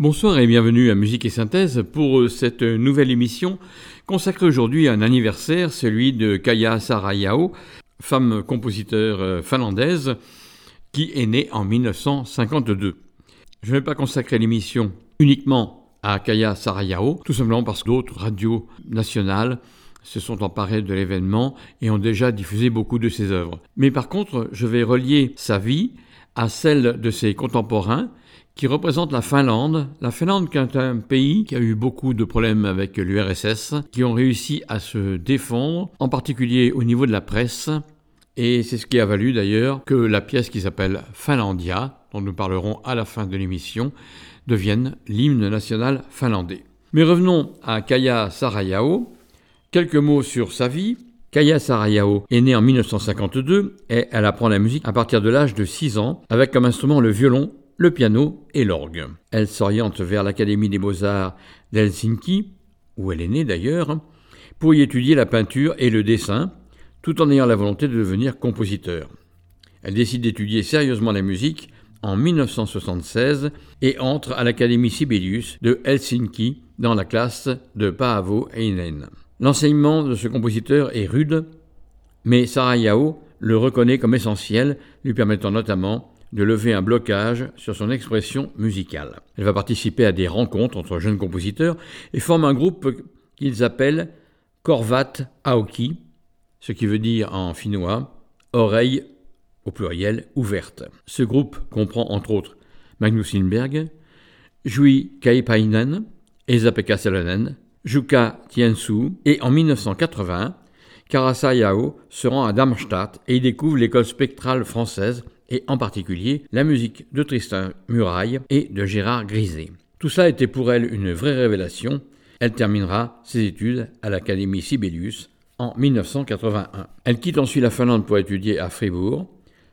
Bonsoir et bienvenue à Musique et Synthèse pour cette nouvelle émission consacrée aujourd'hui à un anniversaire, celui de Kaya Sarayao, femme compositeur euh, finlandaise qui est née en 1952. Je ne vais pas consacrer l'émission uniquement à Kaya Sarayao, tout simplement parce que d'autres radios nationales se sont emparées de l'événement et ont déjà diffusé beaucoup de ses œuvres. Mais par contre, je vais relier sa vie à celle de ses contemporains qui représentent la Finlande. La Finlande qui est un pays qui a eu beaucoup de problèmes avec l'URSS, qui ont réussi à se défendre, en particulier au niveau de la presse. Et c'est ce qui a valu d'ailleurs que la pièce qui s'appelle Finlandia, dont nous parlerons à la fin de l'émission, devienne l'hymne national finlandais. Mais revenons à Kaya Sarayao. Quelques mots sur sa vie. Kaya Sarayao est née en 1952 et elle apprend la musique à partir de l'âge de 6 ans avec comme instrument le violon, le piano et l'orgue. Elle s'oriente vers l'Académie des beaux-arts d'Helsinki, où elle est née d'ailleurs, pour y étudier la peinture et le dessin, tout en ayant la volonté de devenir compositeur. Elle décide d'étudier sérieusement la musique en 1976 et entre à l'Académie Sibelius de Helsinki dans la classe de Paavo Einen. L'enseignement de ce compositeur est rude, mais Sarayao le reconnaît comme essentiel, lui permettant notamment de lever un blocage sur son expression musicale. Elle va participer à des rencontres entre jeunes compositeurs et forme un groupe qu'ils appellent Korvat Aoki, ce qui veut dire en finnois oreille au pluriel ouverte. Ce groupe comprend entre autres Magnus Lindberg, Jui Kaipainen, Esa-Pekka Salonen, Jukka Tiensu et en 1980, Karasa Yao se rend à Darmstadt et y découvre l'école spectrale française et en particulier la musique de Tristan Muraille et de Gérard Griset. Tout ça était pour elle une vraie révélation. Elle terminera ses études à l'Académie Sibelius en 1981. Elle quitte ensuite la Finlande pour étudier à Fribourg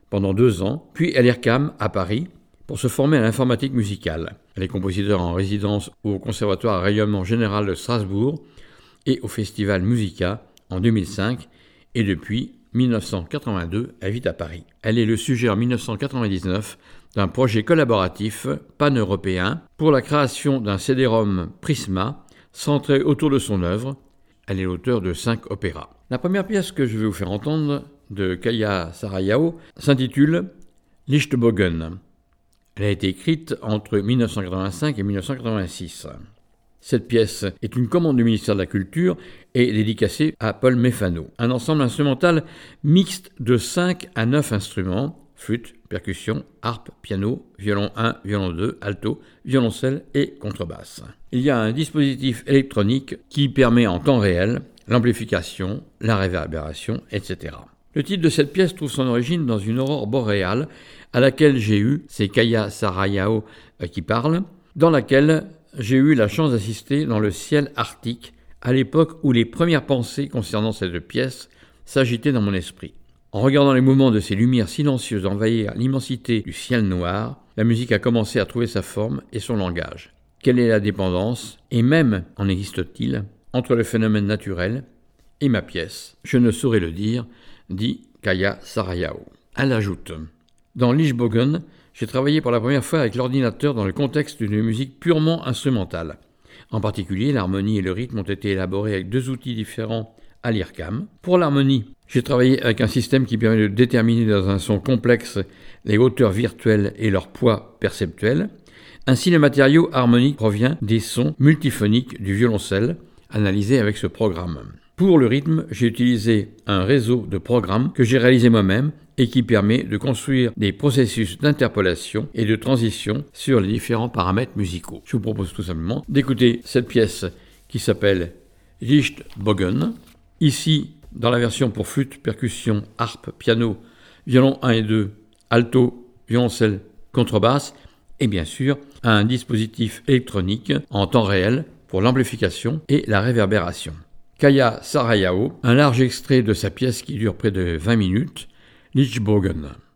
pendant deux ans, puis à l'IRCAM à Paris pour se former à l'informatique musicale. Elle est compositeur en résidence au Conservatoire rayonnement général de Strasbourg et au Festival Musica en 2005 et depuis 1982, elle vit à Paris. Elle est le sujet en 1999 d'un projet collaboratif pan-européen pour la création d'un CD-ROM Prisma centré autour de son œuvre. Elle est l'auteur de cinq opéras. La première pièce que je vais vous faire entendre de Kaya Sarayao s'intitule Lichtbogen. Elle a été écrite entre 1985 et 1986. Cette pièce est une commande du ministère de la Culture et dédicacée à Paul Méfano. Un ensemble instrumental mixte de 5 à 9 instruments flûte, percussion, harpe, piano, violon 1, violon 2, alto, violoncelle et contrebasse. Il y a un dispositif électronique qui permet en temps réel l'amplification, la réverbération, etc. Le titre de cette pièce trouve son origine dans une aurore boréale à laquelle j'ai eu, c'est Kaya Sarayao qui parle, dans laquelle j'ai eu la chance d'assister dans le ciel arctique à l'époque où les premières pensées concernant cette pièce s'agitaient dans mon esprit. En regardant les mouvements de ces lumières silencieuses envahir l'immensité du ciel noir, la musique a commencé à trouver sa forme et son langage. Quelle est la dépendance, et même en existe-t-il, entre le phénomène naturel et ma pièce? Je ne saurais le dire, dit Kaya Sarayao. Elle ajoute Dans Lichbogen, j'ai travaillé pour la première fois avec l'ordinateur dans le contexte d'une musique purement instrumentale. En particulier, l'harmonie et le rythme ont été élaborés avec deux outils différents à l'IRCAM. Pour l'harmonie, J'ai travaillé avec un système qui permet de déterminer dans un son complexe les hauteurs virtuelles et leur poids perceptuel. Ainsi, le matériau harmonique provient des sons multiphoniques du violoncelle, analysés avec ce programme. Pour le rythme, j'ai utilisé un réseau de programmes que j'ai réalisé moi-même et qui permet de construire des processus d'interpolation et de transition sur les différents paramètres musicaux. Je vous propose tout simplement d'écouter cette pièce qui s'appelle Lichtbogen. Ici, dans la version pour flûte, percussion, harpe, piano, violon 1 et 2, alto, violoncelle, contrebasse, et bien sûr un dispositif électronique en temps réel pour l'amplification et la réverbération. Kaya Sarayao, un large extrait de sa pièce qui dure près de 20 minutes, Lichbogen.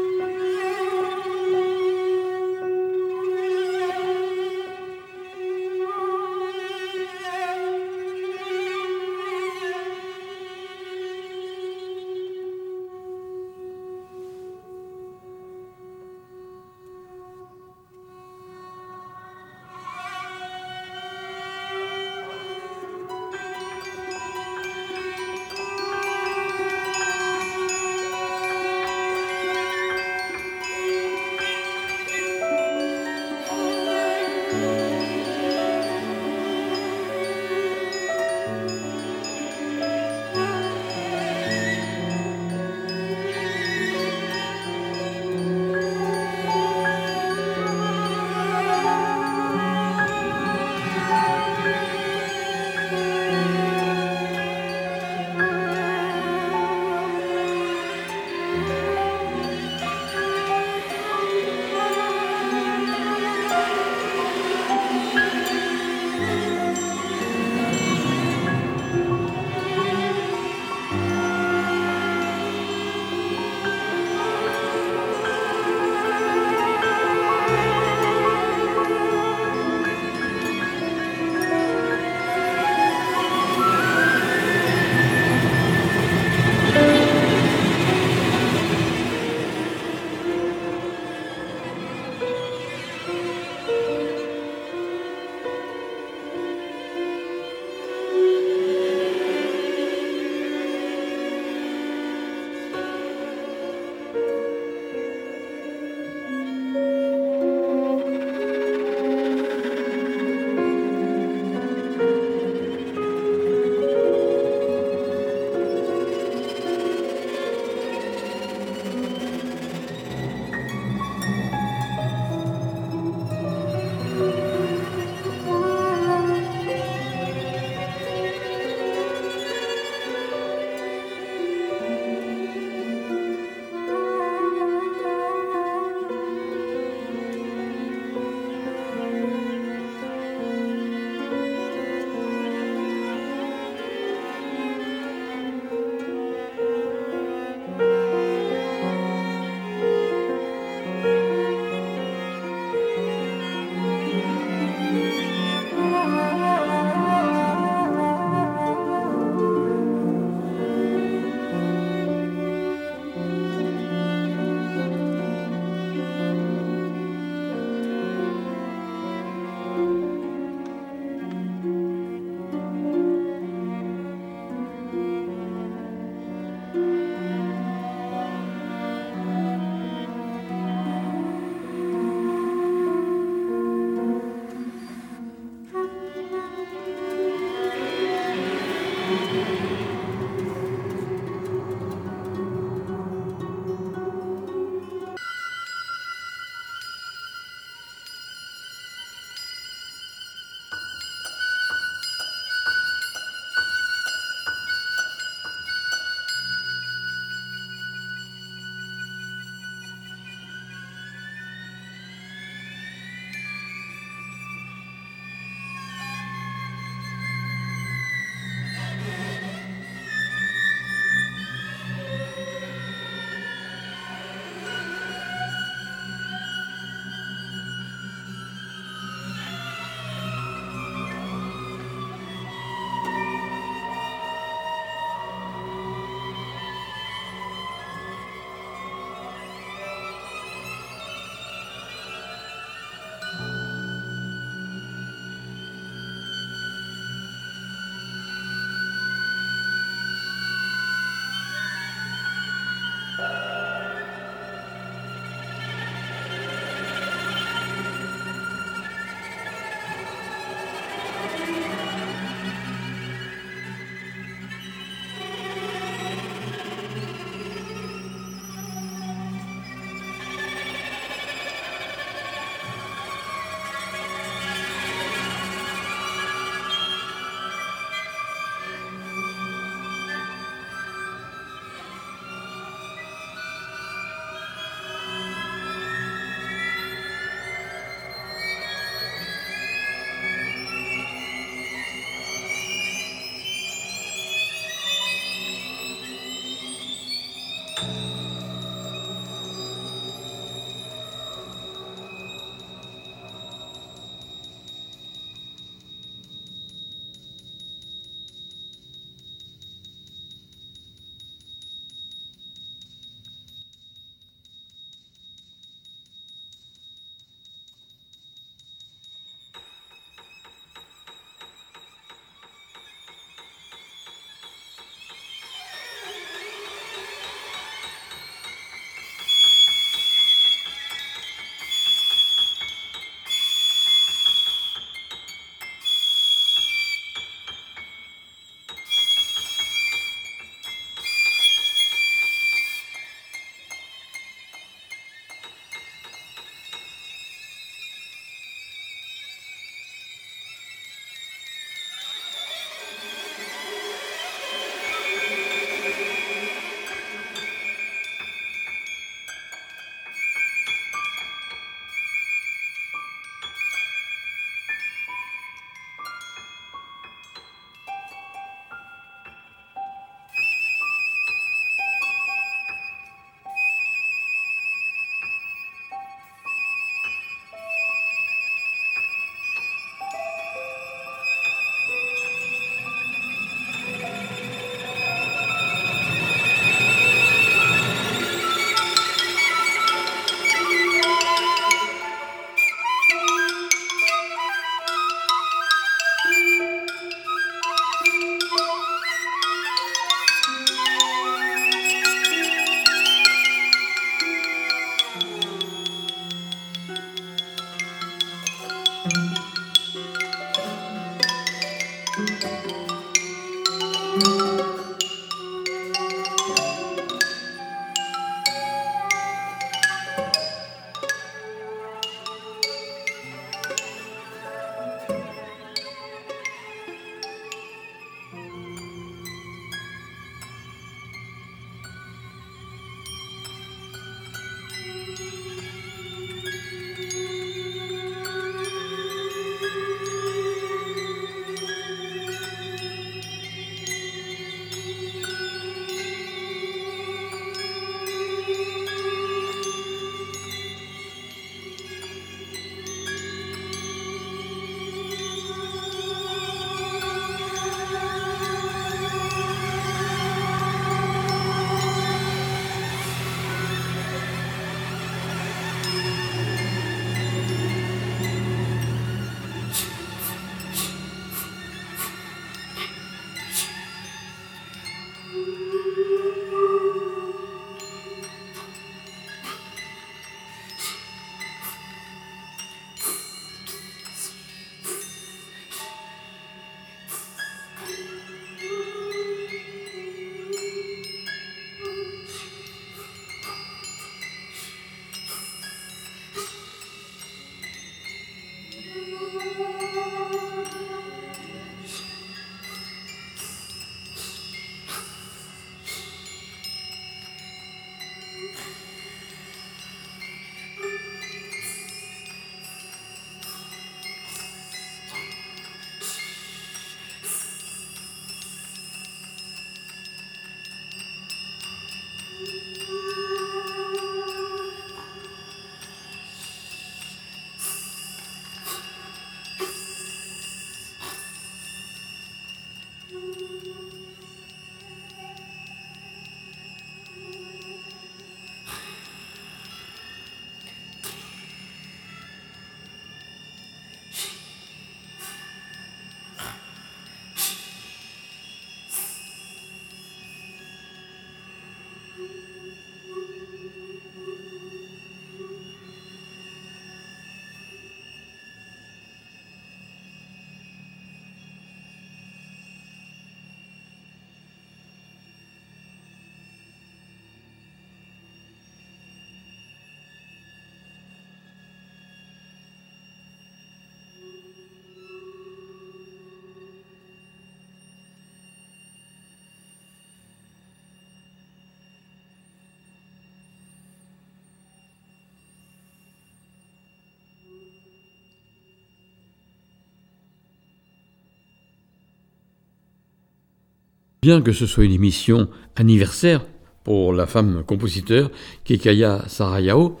Bien que ce soit une émission anniversaire pour la femme compositeur Kekaya Sarayao,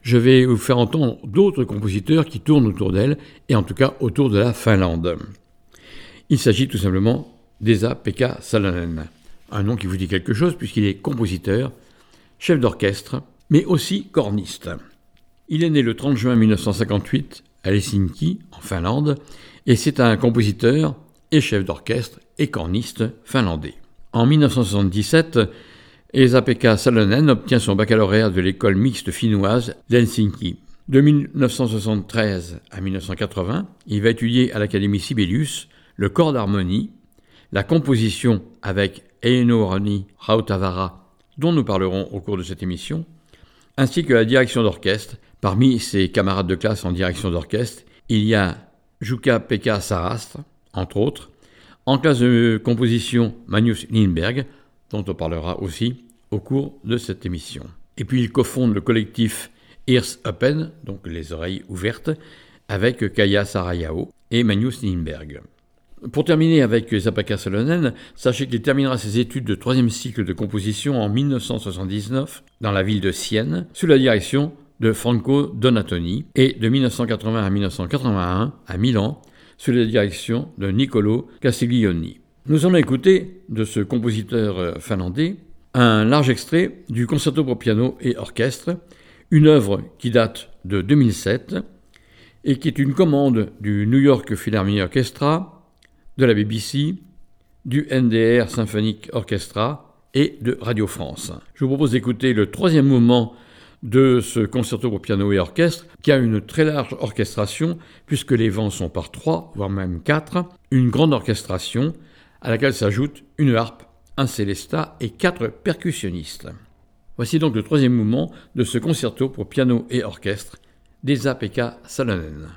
je vais vous faire entendre d'autres compositeurs qui tournent autour d'elle, et en tout cas autour de la Finlande. Il s'agit tout simplement d'Esa-Pekka Salonen, un nom qui vous dit quelque chose puisqu'il est compositeur, chef d'orchestre, mais aussi corniste. Il est né le 30 juin 1958 à Helsinki, en Finlande, et c'est un compositeur et chef d'orchestre et corniste finlandais. En 1977, Esa-Pekka Salonen obtient son baccalauréat de l'école mixte finnoise d'Helsinki. De 1973 à 1980, il va étudier à l'Académie Sibelius le corps d'harmonie, la composition avec Eino Rani Rautavara, dont nous parlerons au cours de cette émission, ainsi que la direction d'orchestre. Parmi ses camarades de classe en direction d'orchestre, il y a Jukka-Pekka Sarastre, entre autres, en classe de composition Magnus Lindberg, dont on parlera aussi au cours de cette émission. Et puis il cofonde le collectif Ears Open, donc les oreilles ouvertes, avec Kaya Sarayao et Magnus Lindberg. Pour terminer avec Zapaka Salonen, sachez qu'il terminera ses études de troisième cycle de composition en 1979 dans la ville de Sienne, sous la direction de Franco Donatoni, et de 1980 à 1981 à Milan, sous la direction de Niccolo Castiglioni. Nous allons écouter de ce compositeur euh, finlandais un large extrait du Concerto pour piano et orchestre, une œuvre qui date de 2007 et qui est une commande du New York Philharmonic Orchestra, de la BBC, du NDR Symphonic Orchestra et de Radio France. Je vous propose d'écouter le troisième mouvement de ce concerto pour piano et orchestre, qui a une très large orchestration, puisque les vents sont par trois, voire même quatre, une grande orchestration, à laquelle s'ajoute une harpe, un célesta et quatre percussionnistes. Voici donc le troisième mouvement de ce concerto pour piano et orchestre d'Esa-Pekka Salonen.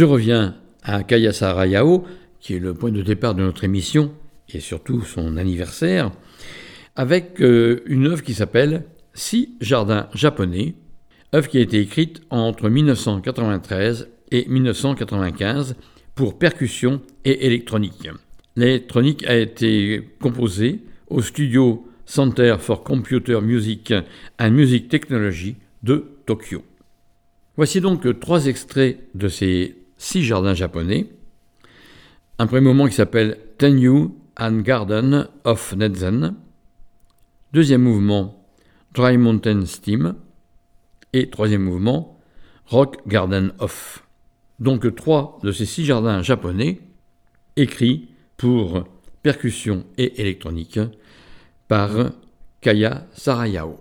Je reviens à Kayasa Rayao, qui est le point de départ de notre émission, et surtout son anniversaire, avec euh, une œuvre qui s'appelle Six jardins japonais, œuvre qui a été écrite entre 1993 et 1995 pour percussion et électronique. L'électronique a été composée au studio Center for Computer Music and Music Technology de Tokyo. Voici donc trois extraits de ces six jardins japonais. Un premier moment qui s'appelle Tenyu and Garden of Netzen. Deuxième mouvement, Dry Mountain Steam. Et troisième mouvement, Rock Garden of. Donc trois de ces six jardins japonais écrits pour percussion et électronique par Kaya Sarayao.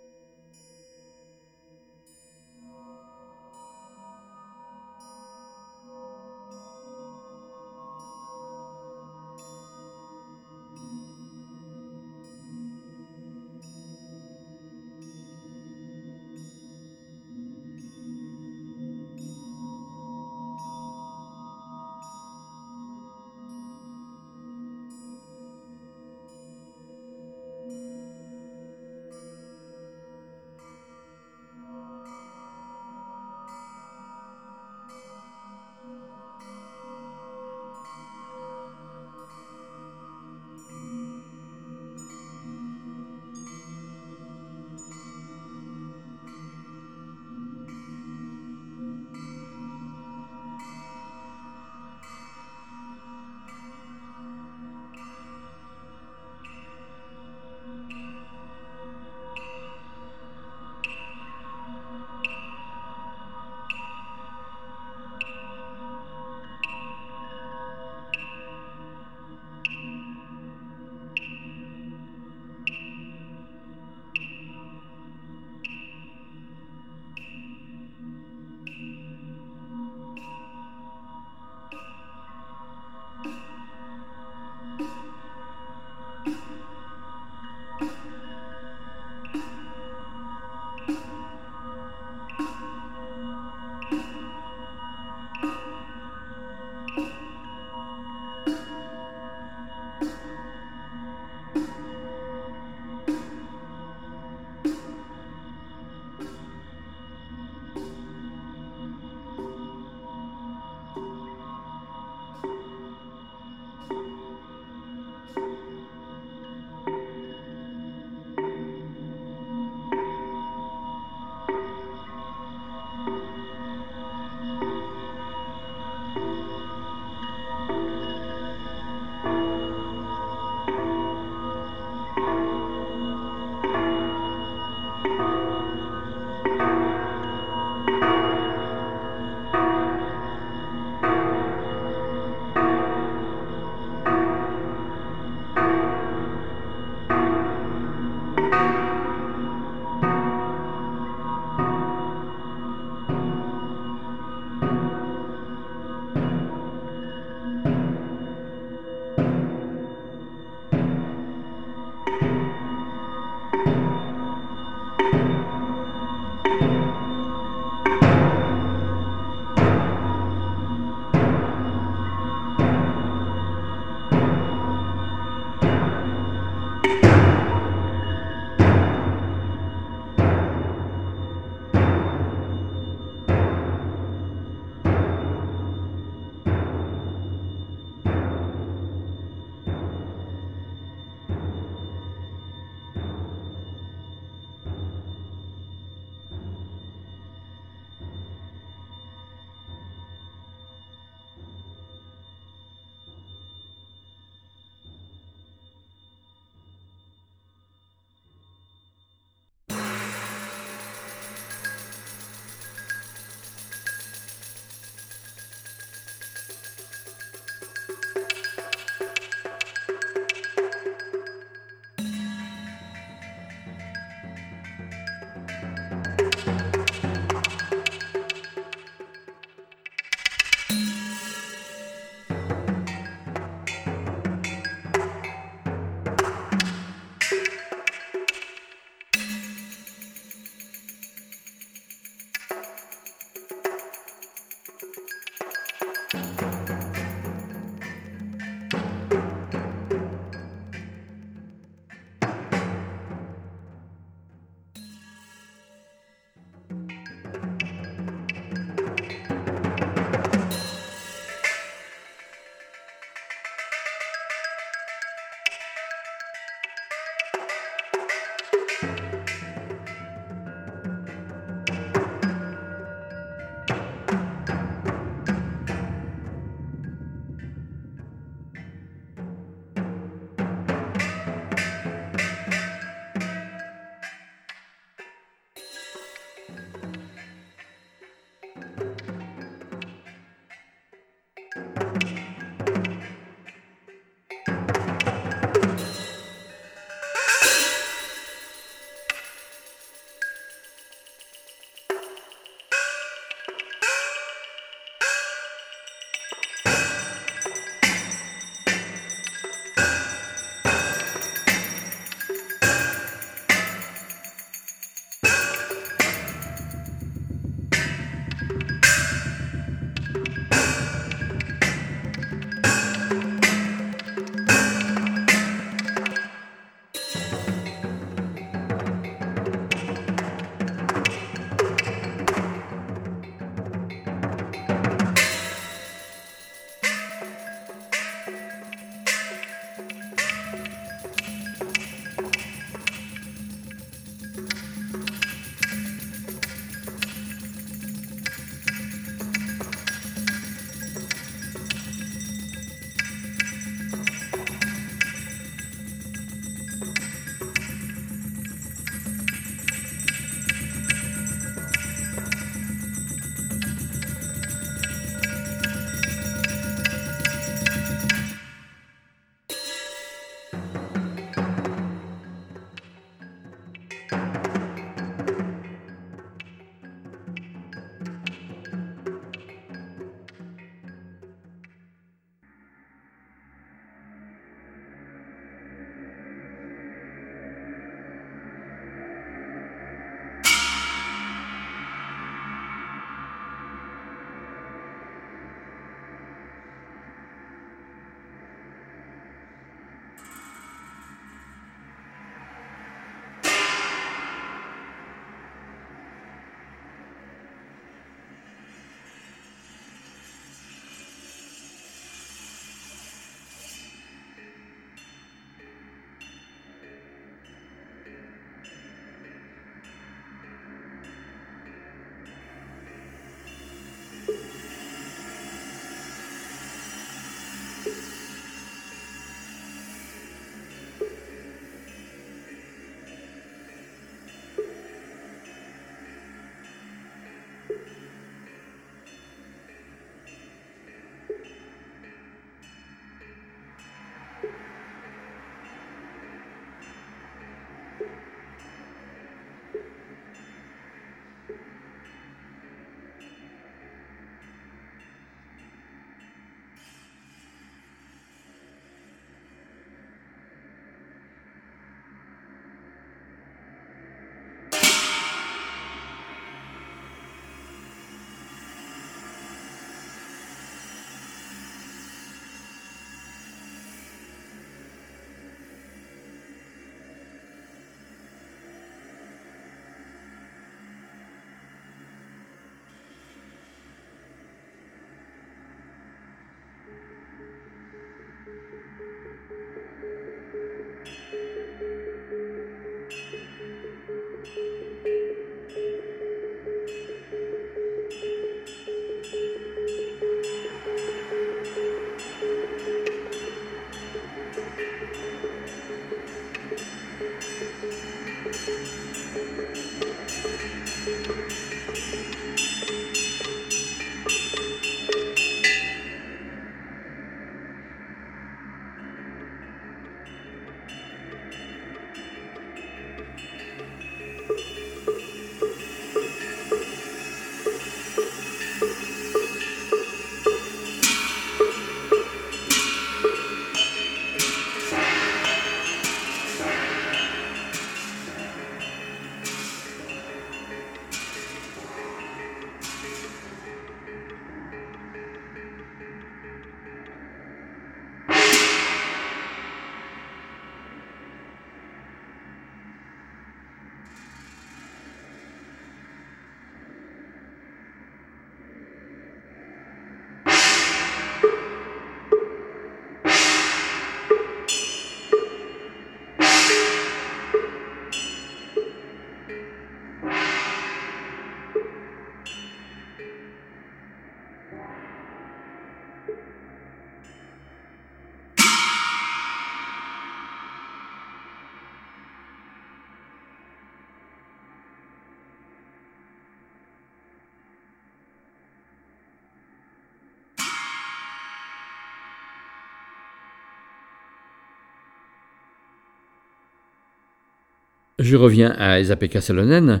Je reviens à Esa-Pekka Salonen,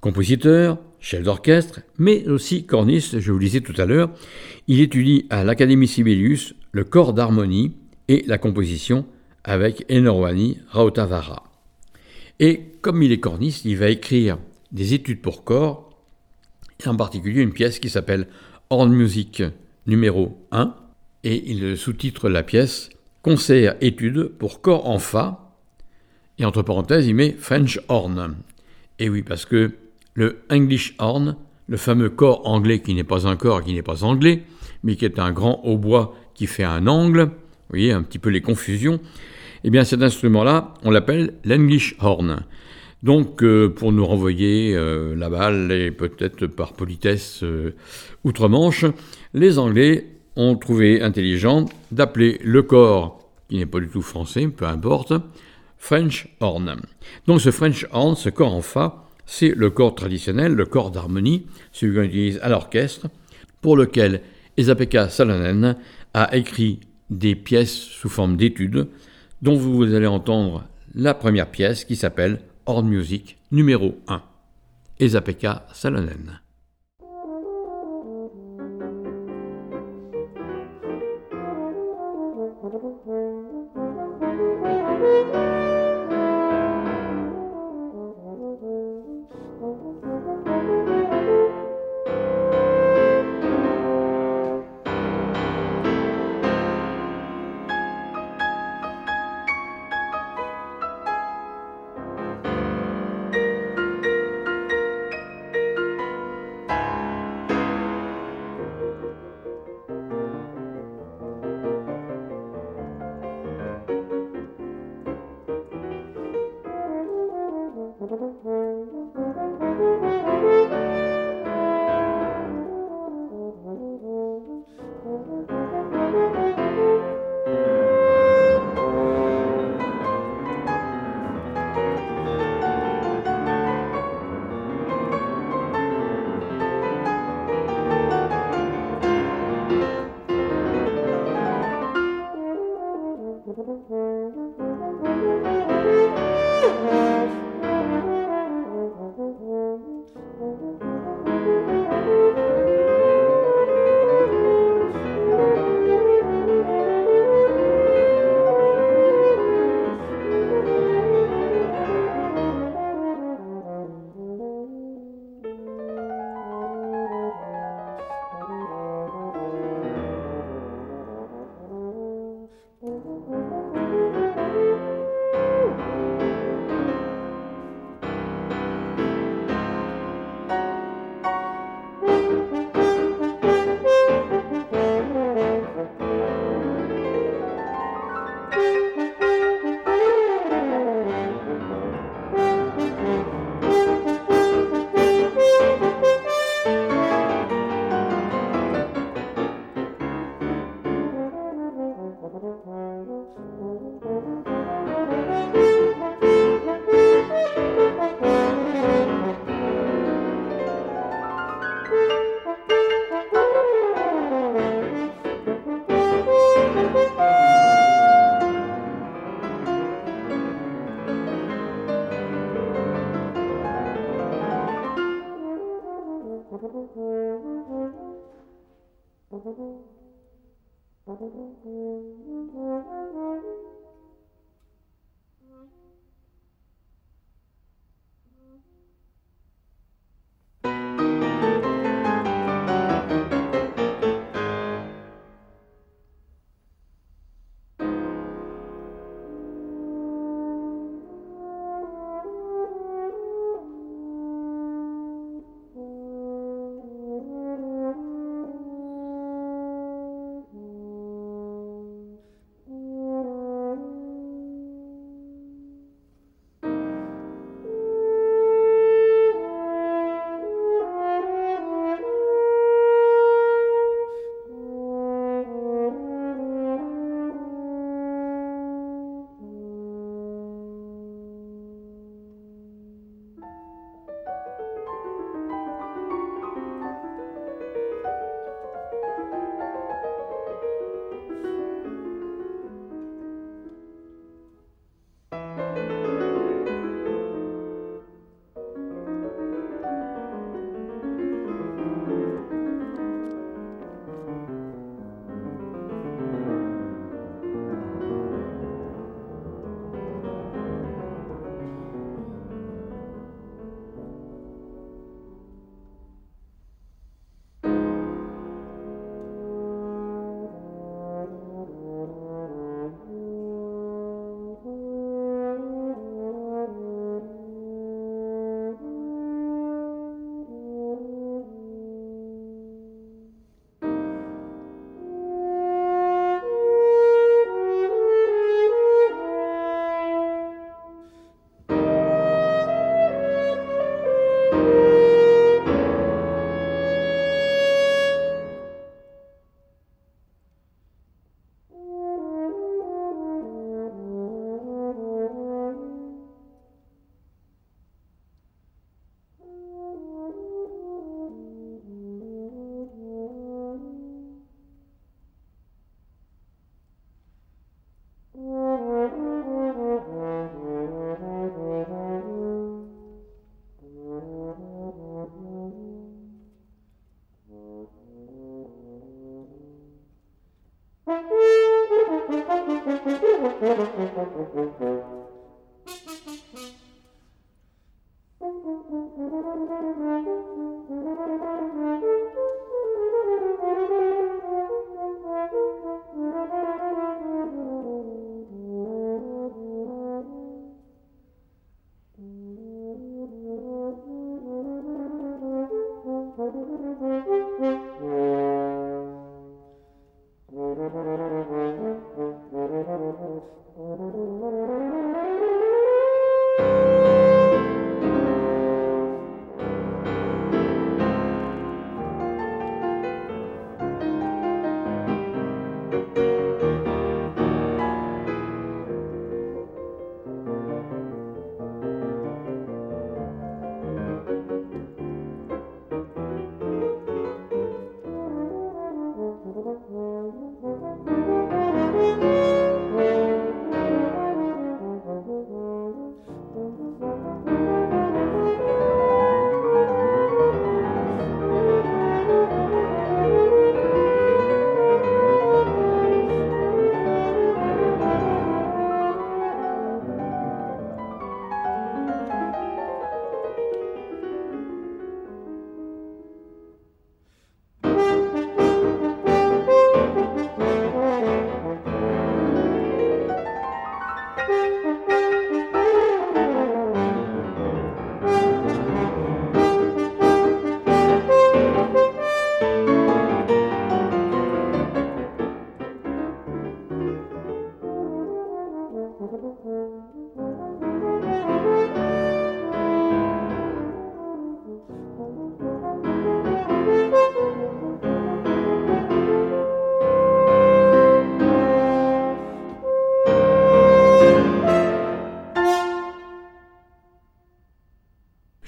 compositeur, chef d'orchestre, mais aussi corniste, je vous le disais tout à l'heure. Il étudie à l'Académie Sibelius le corps d'harmonie et la composition avec Enorwani Rautavara. Et comme il est corniste, il va écrire des études pour corps, en particulier une pièce qui s'appelle Horn Music numéro 1, et il sous-titre la pièce Concert études pour corps en Fa, et entre parenthèses, il met French horn. Et oui, parce que le English horn, le fameux corps anglais qui n'est pas un corps, qui n'est pas anglais, mais qui est un grand hautbois qui fait un angle, vous voyez un petit peu les confusions, eh bien cet instrument-là, on l'appelle l'English horn. Donc, euh, pour nous renvoyer euh, la balle, et peut-être par politesse euh, outre-Manche, les Anglais ont trouvé intelligent d'appeler le corps, qui n'est pas du tout français, peu importe, French horn. Donc ce French horn, ce corps en fa, c'est le corps traditionnel, le corps d'harmonie, celui qu'on utilise à l'orchestre, pour lequel Esa-Pekka Salonen a écrit des pièces sous forme d'études, dont vous allez entendre la première pièce qui s'appelle Horn Music numéro 1. Esa-Pekka Salonen.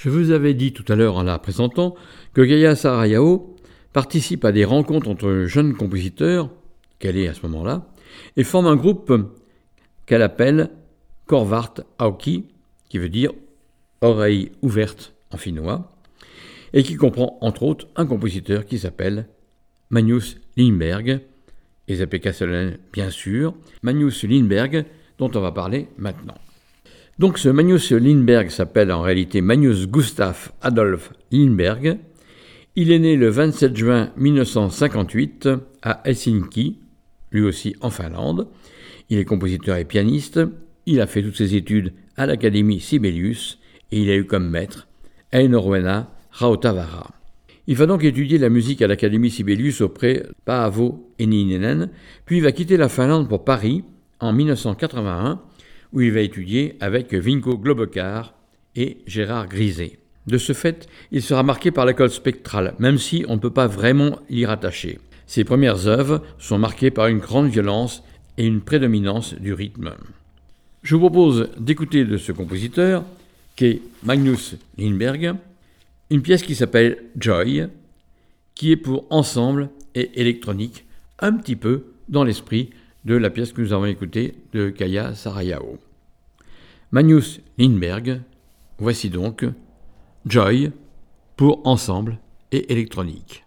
Je vous avais dit tout à l'heure en la présentant que Gaia Sarayao participe à des rencontres entre jeunes compositeurs, qu'elle est à ce moment-là, et forme un groupe qu'elle appelle Korvart Aoki, qui veut dire oreille ouverte en finnois, et qui comprend entre autres un compositeur qui s'appelle Magnus Lindberg, et Castellan, bien sûr, Magnus Lindberg, dont on va parler maintenant. Donc ce Magnus Lindberg s'appelle en réalité Magnus Gustav Adolf Lindberg. Il est né le 27 juin 1958 à Helsinki, lui aussi en Finlande. Il est compositeur et pianiste. Il a fait toutes ses études à l'Académie Sibelius et il a eu comme maître Einorwena Rautavara. Il va donc étudier la musique à l'Académie Sibelius auprès Paavo Eninenen, puis il va quitter la Finlande pour Paris en 1981, où il va étudier avec Vinko Globekar et Gérard Griset. De ce fait, il sera marqué par l'école spectrale, même si on ne peut pas vraiment l'y rattacher. Ses premières œuvres sont marquées par une grande violence et une prédominance du rythme. Je vous propose d'écouter de ce compositeur, qui est Magnus Lindberg, une pièce qui s'appelle Joy, qui est pour ensemble et électronique, un petit peu dans l'esprit de la pièce que nous avons écoutée de Kaya Sarayao. Magnus Lindberg, voici donc Joy pour ensemble et électronique.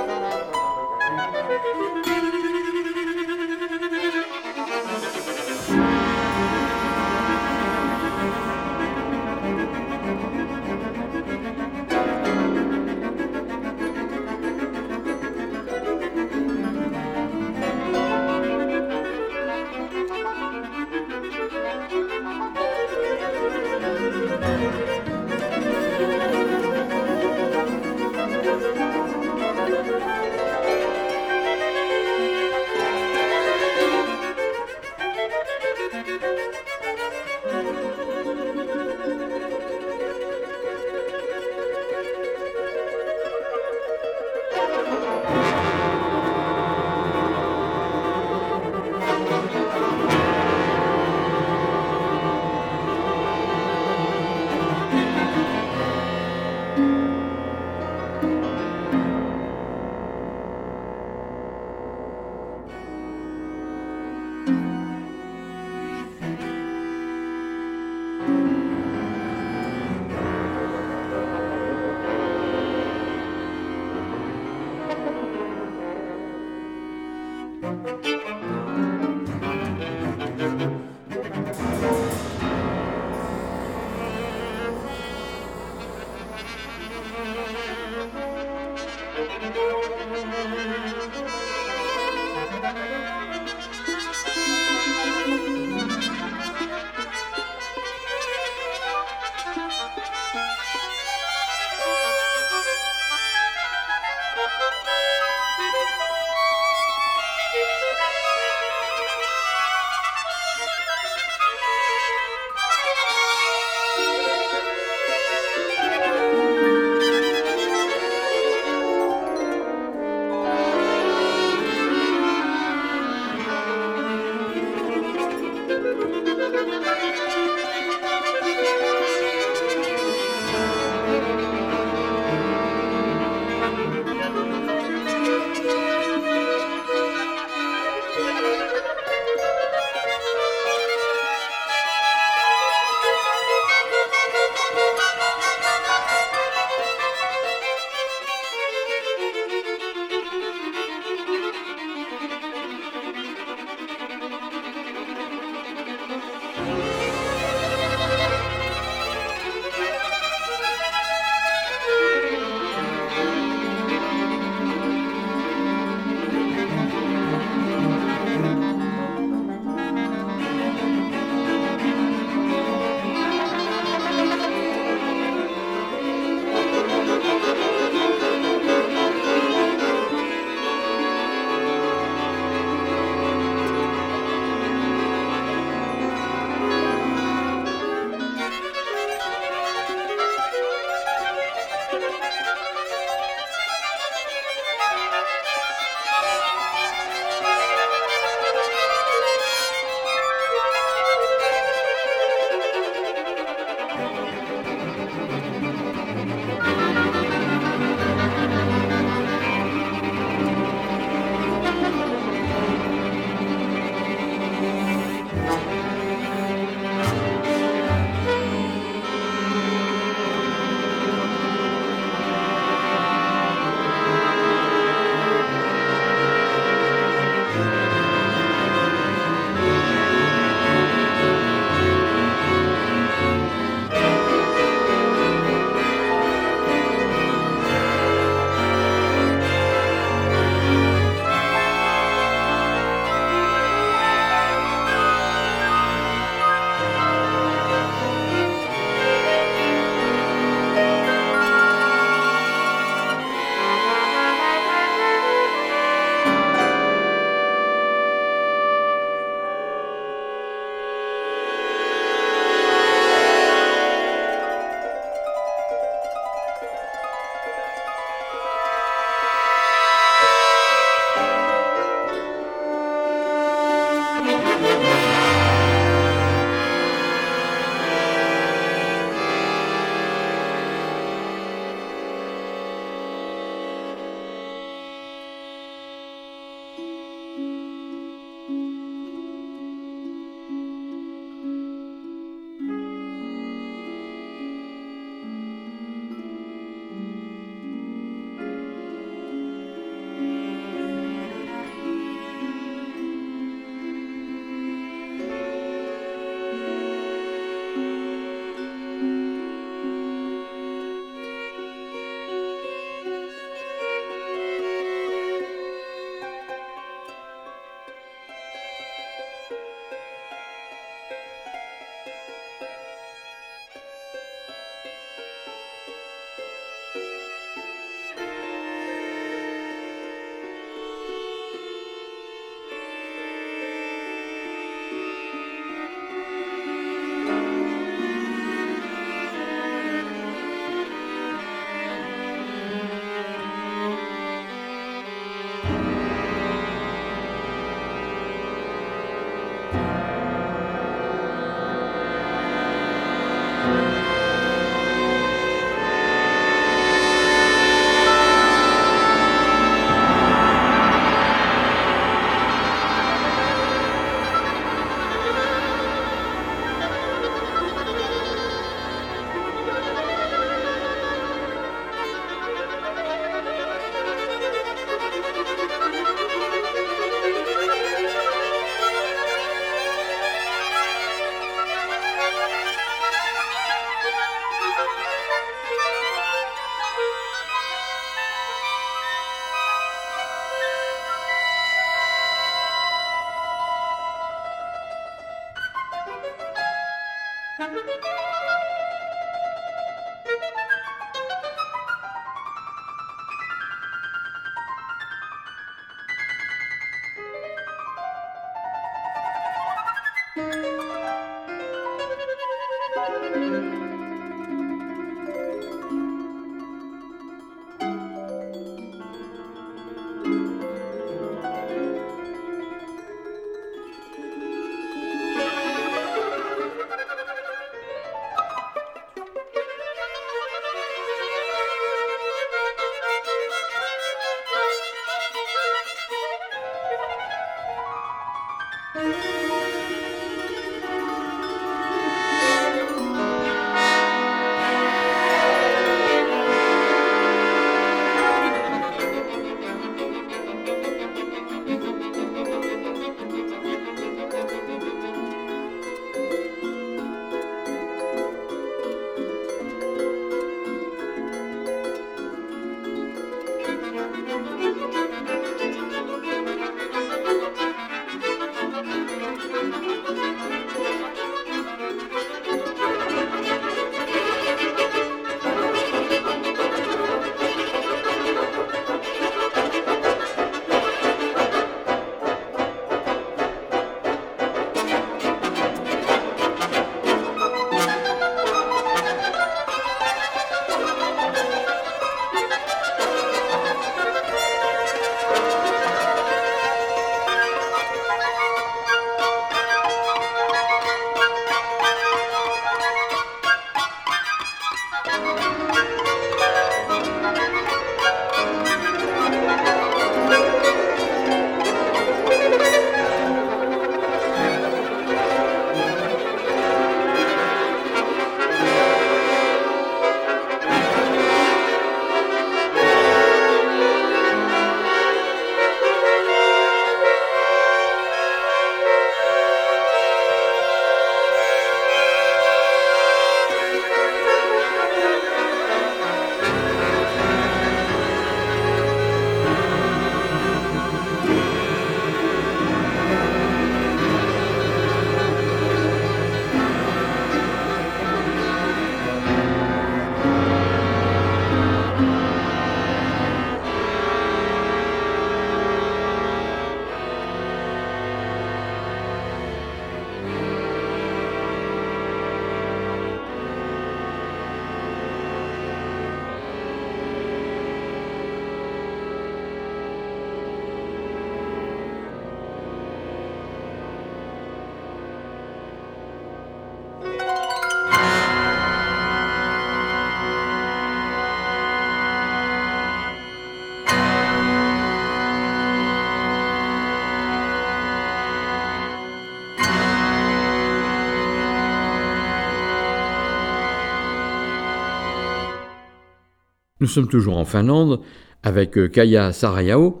Nous sommes toujours en Finlande avec euh, Kaya Sarayao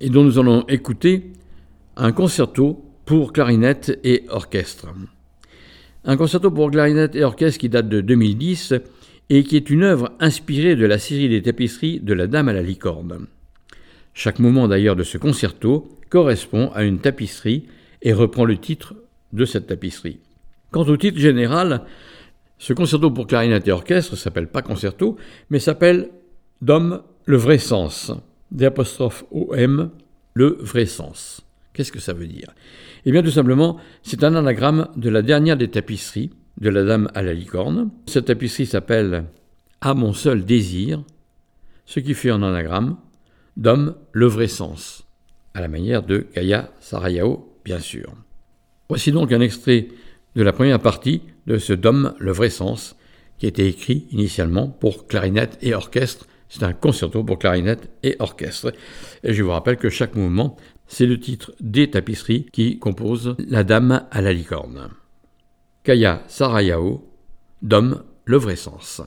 et dont nous allons écouter un concerto pour clarinette et orchestre. Un concerto pour clarinette et orchestre qui date de 2010 et qui est une œuvre inspirée de la série des tapisseries de la Dame à la licorne. Chaque moment d'ailleurs de ce concerto correspond à une tapisserie et reprend le titre de cette tapisserie. Quant au titre général, ce concerto pour clarinette et orchestre s'appelle pas concerto, mais s'appelle Dom le vrai sens. D'apostrophe le vrai sens. Qu'est-ce que ça veut dire? Eh bien, tout simplement, c'est un anagramme de la dernière des tapisseries de la Dame à la licorne. Cette tapisserie s'appelle À mon seul désir, ce qui fait en anagramme Dom le vrai sens, à la manière de Kaya Sarayao, bien sûr. Voici donc un extrait de la première partie de ce Dom le vrai sens, qui été écrit initialement pour clarinette et orchestre. C'est un concerto pour clarinette et orchestre. Et je vous rappelle que chaque mouvement, c'est le titre des tapisseries qui composent La Dame à la licorne. Kaya Sarayao, Dom le vrai sens.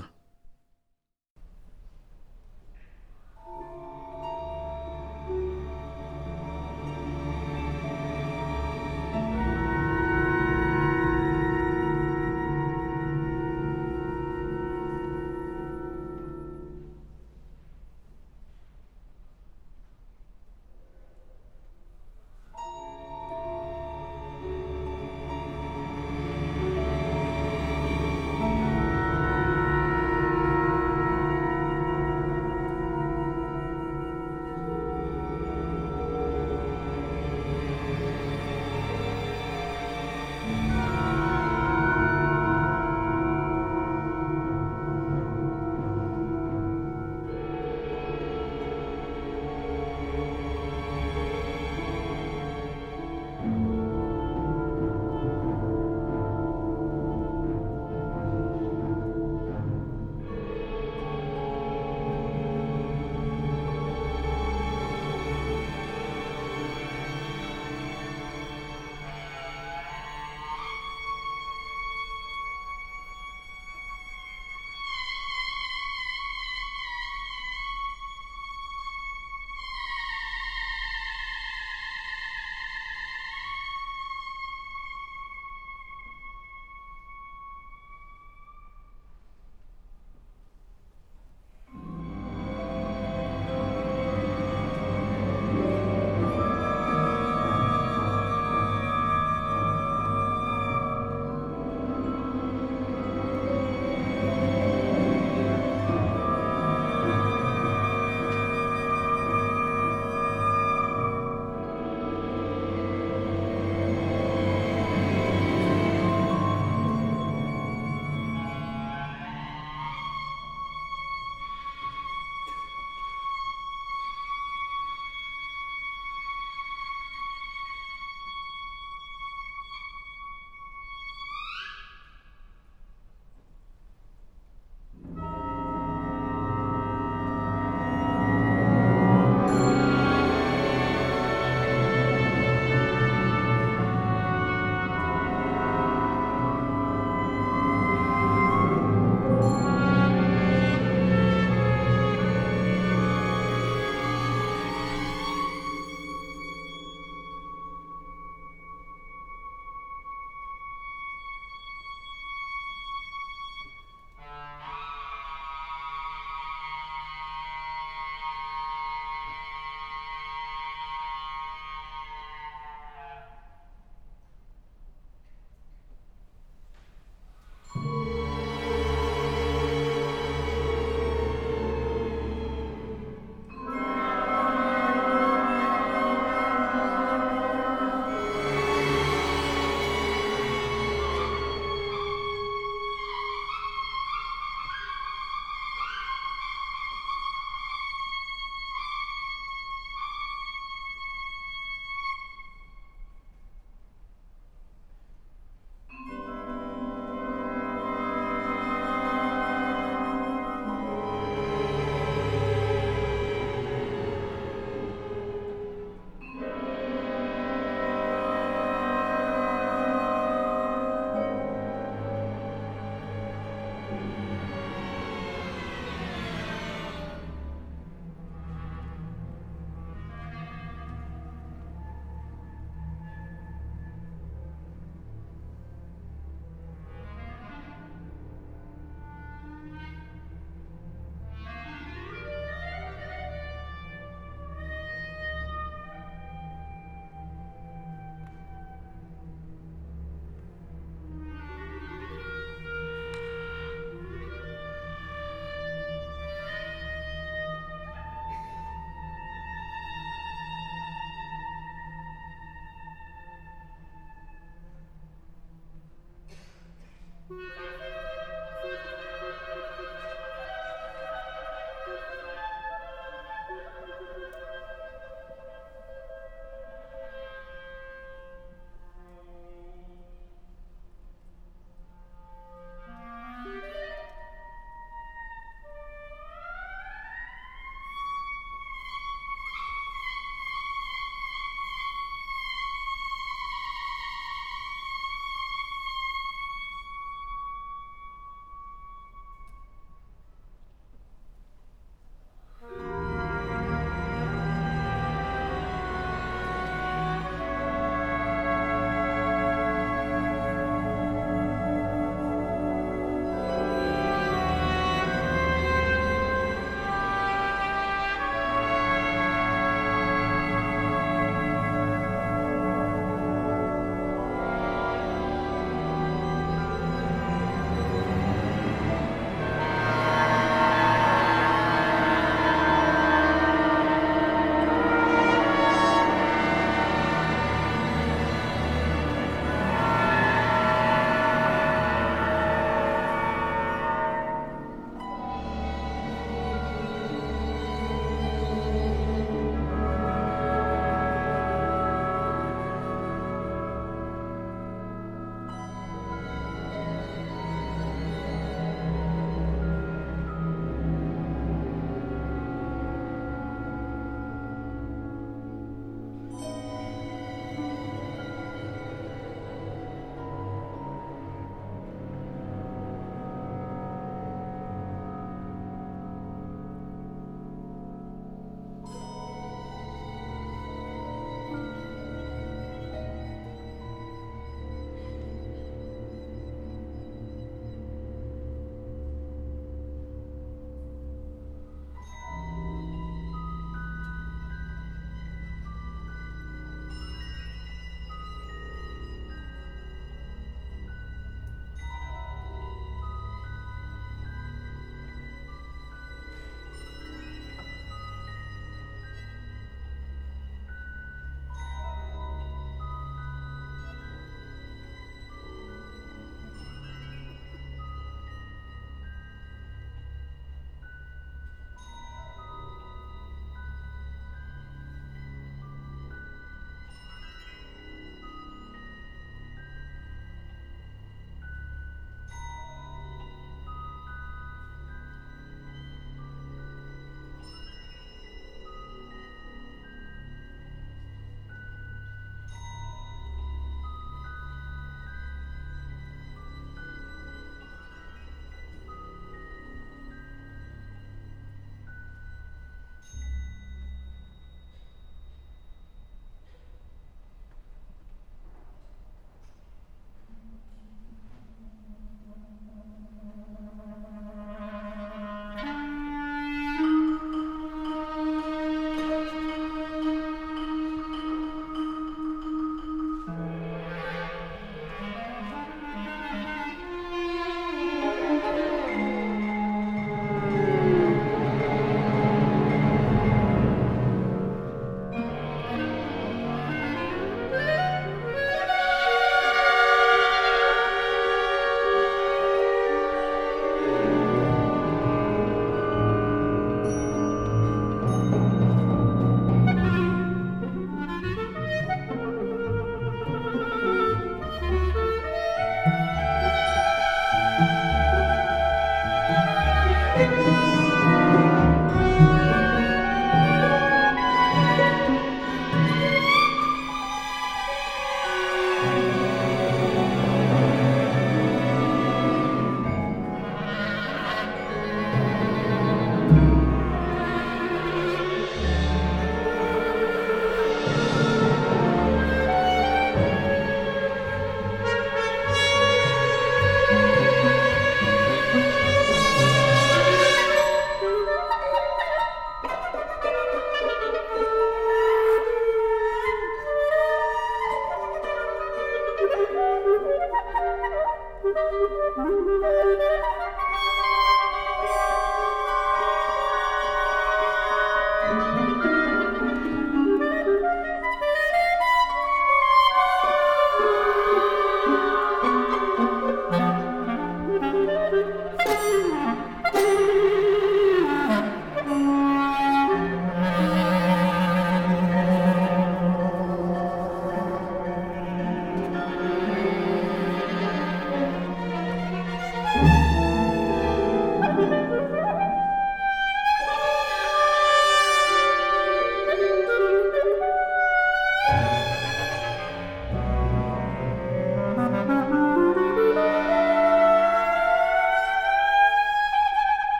Música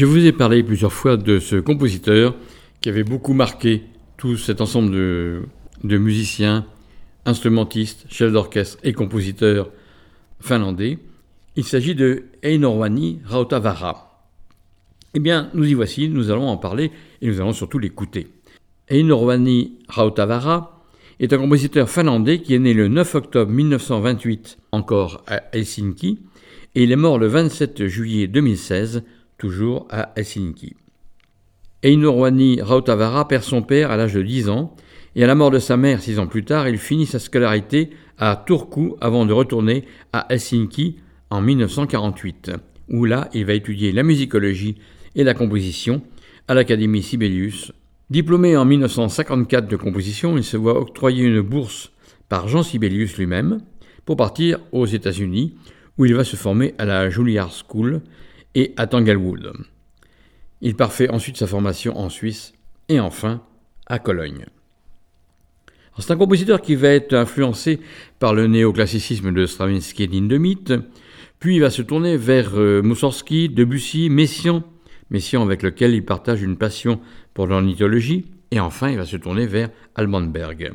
Je vous ai parlé plusieurs fois de ce compositeur qui avait beaucoup marqué tout cet ensemble de, musiciens, instrumentistes, chefs d'orchestre et compositeurs finlandais. Il s'agit de Einorwani Rautavara. Eh bien, nous y voici, nous allons en parler et nous allons surtout l'écouter. Einorwani Rautavara est un compositeur finlandais qui est né le 9 octobre 1928 encore à Helsinki et il est mort le 27 juillet 2016 toujours à Helsinki. Einorwani Rautavara perd son père à l'âge de 10 ans et à la mort de sa mère six ans plus tard, il finit sa scolarité à Turku avant de retourner à Helsinki en 1948, où là il va étudier la musicologie et la composition à l'Académie Sibelius. Diplômé en 1954 de composition, il se voit octroyer une bourse par Jean Sibelius lui-même pour partir aux États-Unis, où il va se former à la Juilliard School et à Tanglewood. Il parfait ensuite sa formation en Suisse et enfin à Cologne. C'est un compositeur qui va être influencé par le néoclassicisme de Stravinsky et d'Indemith, puis il va se tourner vers euh, Moussorgsky, Debussy, Messiaen, Messiaen avec lequel il partage une passion pour l'ornithologie, et enfin il va se tourner vers Alban Berg.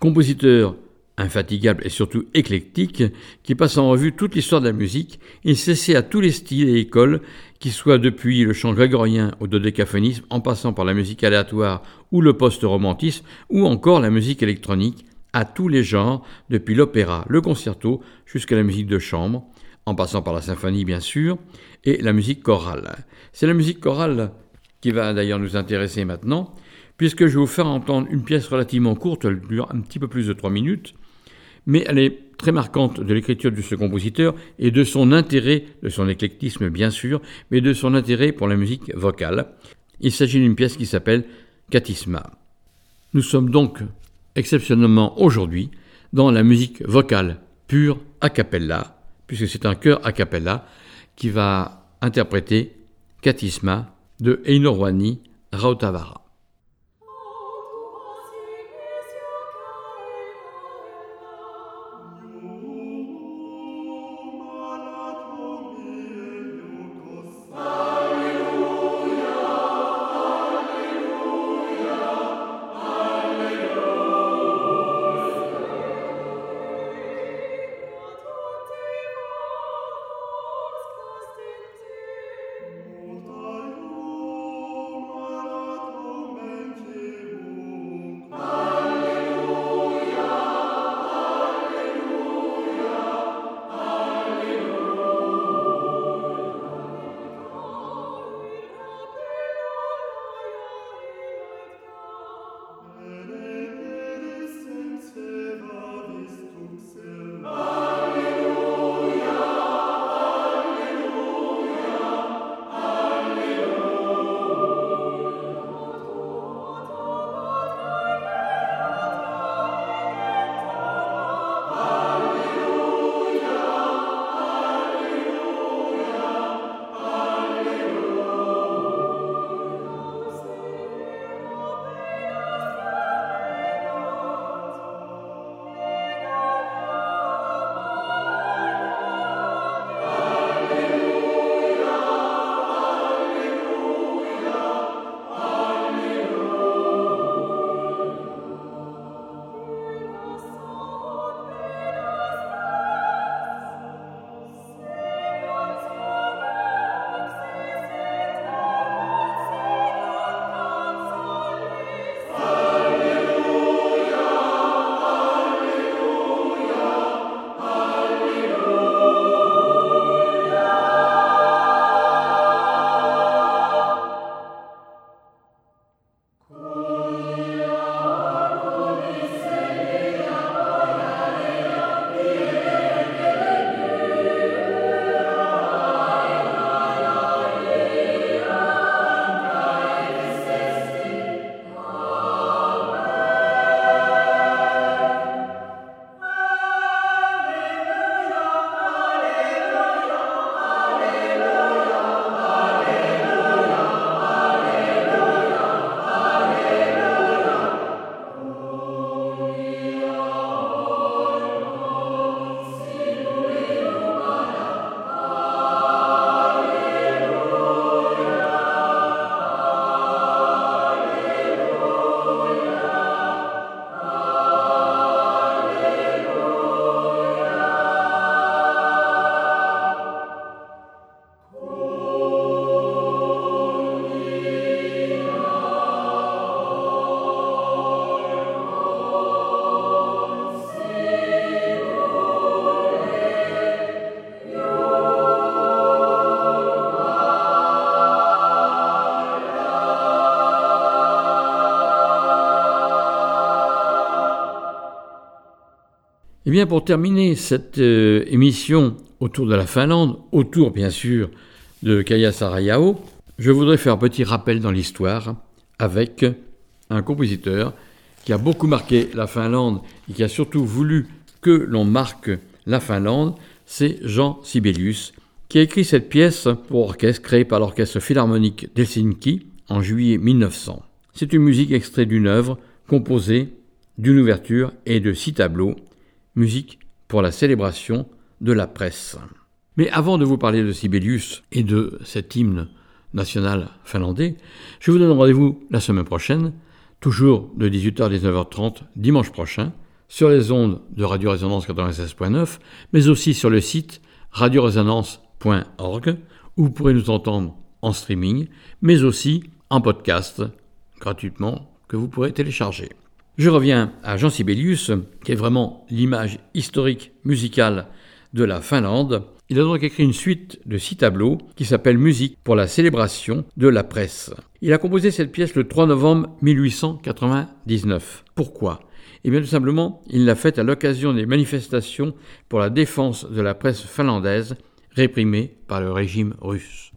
Compositeur infatigable et surtout éclectique, qui passe en revue toute l'histoire de la musique, il s'essaie à tous les styles et écoles, qui soient depuis le chant grégorien au dodécaphonisme, en passant par la musique aléatoire ou le post-romantisme, ou encore la musique électronique, à tous les genres, depuis l'opéra, le concerto, jusqu'à la musique de chambre, en passant par la symphonie bien sûr, et la musique chorale. C'est la musique chorale qui va d'ailleurs nous intéresser maintenant, puisque je vais vous faire entendre une pièce relativement courte, elle dure un petit peu plus de trois minutes, mais elle est très marquante de l'écriture de ce compositeur et de son intérêt, de son éclectisme bien sûr, mais de son intérêt pour la musique vocale. Il s'agit d'une pièce qui s'appelle Katisma. Nous sommes donc exceptionnellement aujourd'hui dans la musique vocale pure a cappella, puisque c'est un chœur a cappella qui va interpréter Katisma de Einorwani Rautavara. Eh bien, pour terminer cette euh, émission autour de la Finlande, autour bien sûr de Kaya Sarayao, je voudrais faire un petit rappel dans l'histoire avec un compositeur qui a beaucoup marqué la Finlande et qui a surtout voulu que l'on marque la Finlande, c'est Jean Sibelius, qui a écrit cette pièce pour orchestre créée par l'Orchestre Philharmonique d'Helsinki en juillet 1900. C'est une musique extraite d'une œuvre composée d'une ouverture et de six tableaux, musique pour la célébration de la presse. Mais avant de vous parler de Sibelius et de cet hymne national finlandais, je vous donne rendez-vous la semaine prochaine, toujours de 18h à 19h30 dimanche prochain, sur les ondes de Radio Résonance 96.9, mais aussi sur le site radioresonance.org, où vous pourrez nous entendre en streaming, mais aussi en podcast, gratuitement, que vous pourrez télécharger. Je reviens à Jean Sibelius, qui est vraiment l'image historique musicale de la Finlande. Il a donc écrit une suite de six tableaux qui s'appelle Musique pour la célébration de la presse. Il a composé cette pièce le 3 novembre 1899. Pourquoi? Eh bien tout simplement, il l'a faite à l'occasion des manifestations pour la défense de la presse finlandaise réprimée par le régime russe.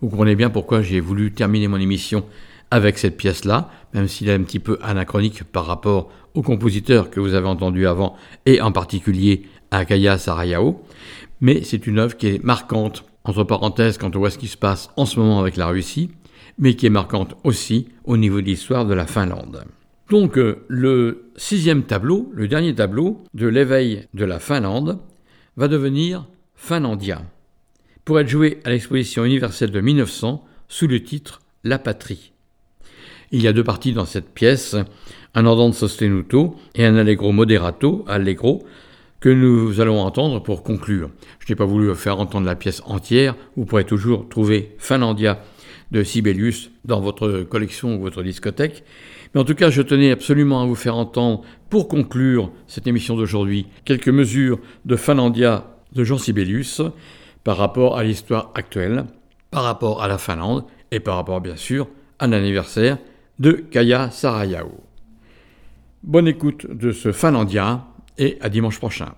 Vous comprenez bien pourquoi j'ai voulu terminer mon émission avec cette pièce-là, même s'il est un petit peu anachronique par rapport au compositeur que vous avez entendu avant, et en particulier à Kaya Sarayao. Mais c'est une œuvre qui est marquante, entre parenthèses, quand on voit ce qui se passe en ce moment avec la Russie, mais qui est marquante aussi au niveau de l'histoire de la Finlande. Donc euh, le sixième tableau, le dernier tableau de l'éveil de la Finlande, va devenir Finlandia, pour être joué à l'exposition universelle de 1900 sous le titre La patrie. Il y a deux parties dans cette pièce, un andante sostenuto et un allegro moderato, allegro, que nous allons entendre pour conclure. Je n'ai pas voulu faire entendre la pièce entière, vous pourrez toujours trouver Finlandia de Sibelius dans votre collection ou votre discothèque. Mais en tout cas, je tenais absolument à vous faire entendre, pour conclure cette émission d'aujourd'hui, quelques mesures de Finlandia de Jean Sibelius par rapport à l'histoire actuelle, par rapport à la Finlande et par rapport bien sûr à l'anniversaire de Kaya Sarayao. Bonne écoute de ce Finlandien et à dimanche prochain.